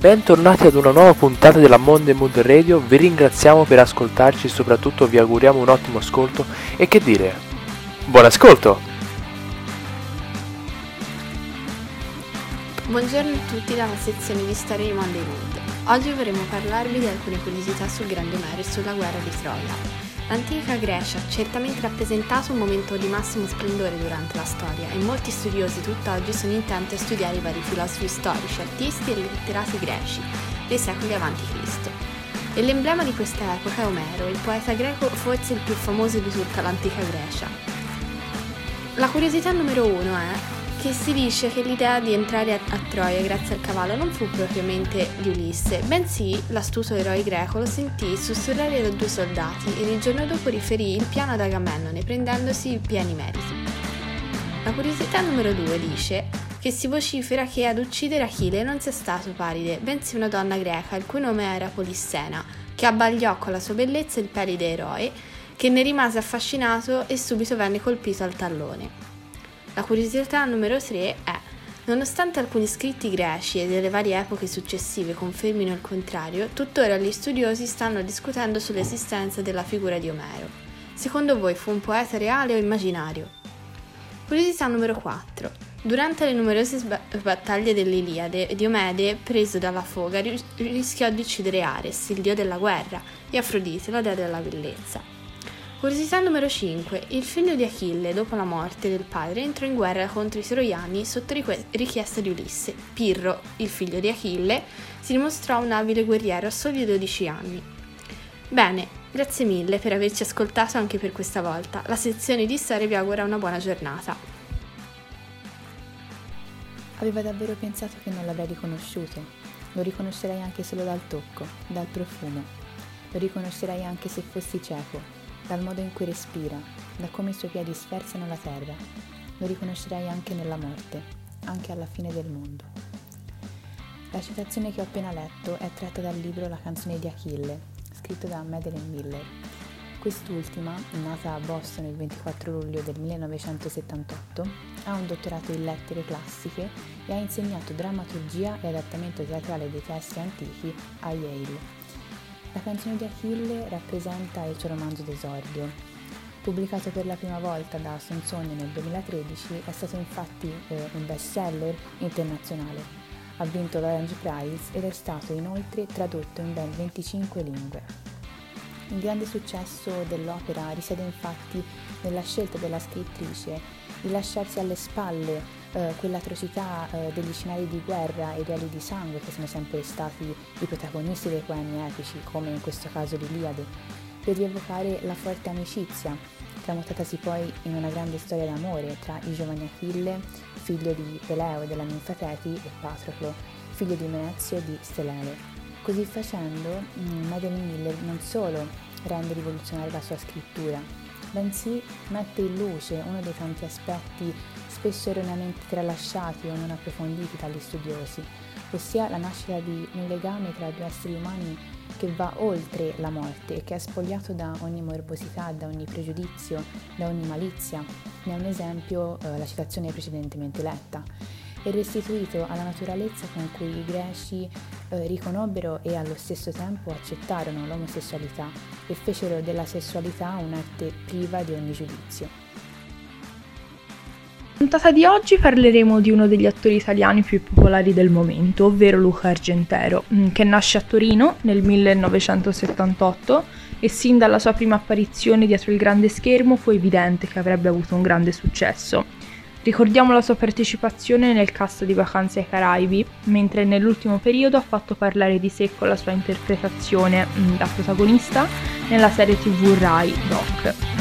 Bentornati ad una nuova puntata della Monde Mood Radio, vi ringraziamo per ascoltarci e soprattutto vi auguriamo un ottimo ascolto e che dire, buon ascolto! Buongiorno a tutti dalla sezione di Storia di Monday Mood. Oggi vorremmo parlarvi di alcune curiosità sul Grande Omero e sulla guerra di Troia. L'antica Grecia ha certamente rappresentato un momento di massimo splendore durante la storia e molti studiosi tutt'oggi sono intenti a studiare i vari filosofi storici, artisti e letterati greci dei secoli a.C. E l'emblema di questa epoca è Omero, il poeta greco forse il più famoso di tutta l'antica Grecia. La curiosità numero uno è che si dice che l'idea di entrare a, Troia grazie al cavallo non fu propriamente di Ulisse, bensì l'astuto eroe greco lo sentì sussurrare da due soldati e il giorno dopo riferì il piano ad Agamennone prendendosi i pieni meriti. La curiosità numero due dice che si vocifera che ad uccidere Achille non sia stato Paride, bensì una donna greca il cui nome era Polissena, che abbagliò con la sua bellezza il pelide eroe, che ne rimase affascinato e subito venne colpito al tallone. La curiosità numero 3 è, nonostante alcuni scritti greci e delle varie epoche successive confermino il contrario, tuttora gli studiosi stanno discutendo sull'esistenza della figura di Omero. Secondo voi fu un poeta reale o immaginario? Curiosità numero 4. Durante le numerose battaglie dell'Iliade, Diomede, preso dalla foga, rischiò di uccidere Ares, il dio della guerra, e Afrodite, la dea della bellezza. Curiosità numero 5. Il figlio di Achille, dopo la morte del padre, entrò in guerra contro i Troiani sotto richiesta di Ulisse. Pirro, il figlio di Achille, si dimostrò un abile guerriero a soli 12 anni. Bene, grazie mille per averci ascoltato anche per questa volta. La sezione di storia vi augura una buona giornata. Aveva davvero pensato che non l'avrei riconosciuto. Lo riconoscerei anche solo dal tocco, dal profumo. Lo riconoscerei anche se fossi cieco, dal modo in cui respira, da come i suoi piedi sferzano la terra. Lo riconoscerei anche nella morte, anche alla fine del mondo. La citazione che ho appena letto è tratta dal libro La canzone di Achille, scritto da Madeleine Miller. Quest'ultima, nata a Boston il 24 luglio del 1978, ha un dottorato in lettere classiche e ha insegnato drammaturgia e adattamento teatrale dei testi antichi a Yale la canzone di Achille rappresenta il suo romanzo d'esordio. Pubblicato per la prima volta da Sonsogno nel 2013, è stato infatti eh, un bestseller internazionale. Ha vinto l'Orange Prize ed è stato inoltre tradotto in ben 25 lingue. Il grande successo dell'opera risiede infatti nella scelta della scrittrice di lasciarsi alle spalle eh, quell'atrocità eh, degli scenari di guerra e reali di sangue che sono sempre stati i protagonisti dei poemi epici, come in questo caso l'Iliade, per rievocare la forte amicizia, tramutatasi poi in una grande storia d'amore tra i giovani Achille, figlio di Peleo e della ninfa Teti, e Patroclo, figlio di Menezio e di Stelele. Così facendo, mm, Madeleine Miller non solo rende rivoluzionaria la sua scrittura, bensì mette in luce uno dei tanti aspetti spesso erroneamente tralasciati o non approfonditi dagli studiosi, ossia la nascita di un legame tra due esseri umani che va oltre la morte e che è spogliato da ogni morbosità, da ogni pregiudizio, da ogni malizia. Ne è un esempio eh, la citazione precedentemente letta e restituito alla naturalezza con cui i greci eh, riconobbero e allo stesso tempo accettarono l'omosessualità e fecero della sessualità un'arte priva di ogni giudizio. Nella puntata di oggi parleremo di uno degli attori italiani più popolari del momento, ovvero Luca Argentero, mm, che nasce a Torino nel 1978 e sin dalla sua prima apparizione dietro il grande schermo fu evidente che avrebbe avuto un grande successo. Ricordiamo la sua partecipazione nel cast di Vacanze ai Caraibi, mentre nell'ultimo periodo ha fatto parlare di sé con la sua interpretazione mm, da protagonista nella serie tv Rai Doc.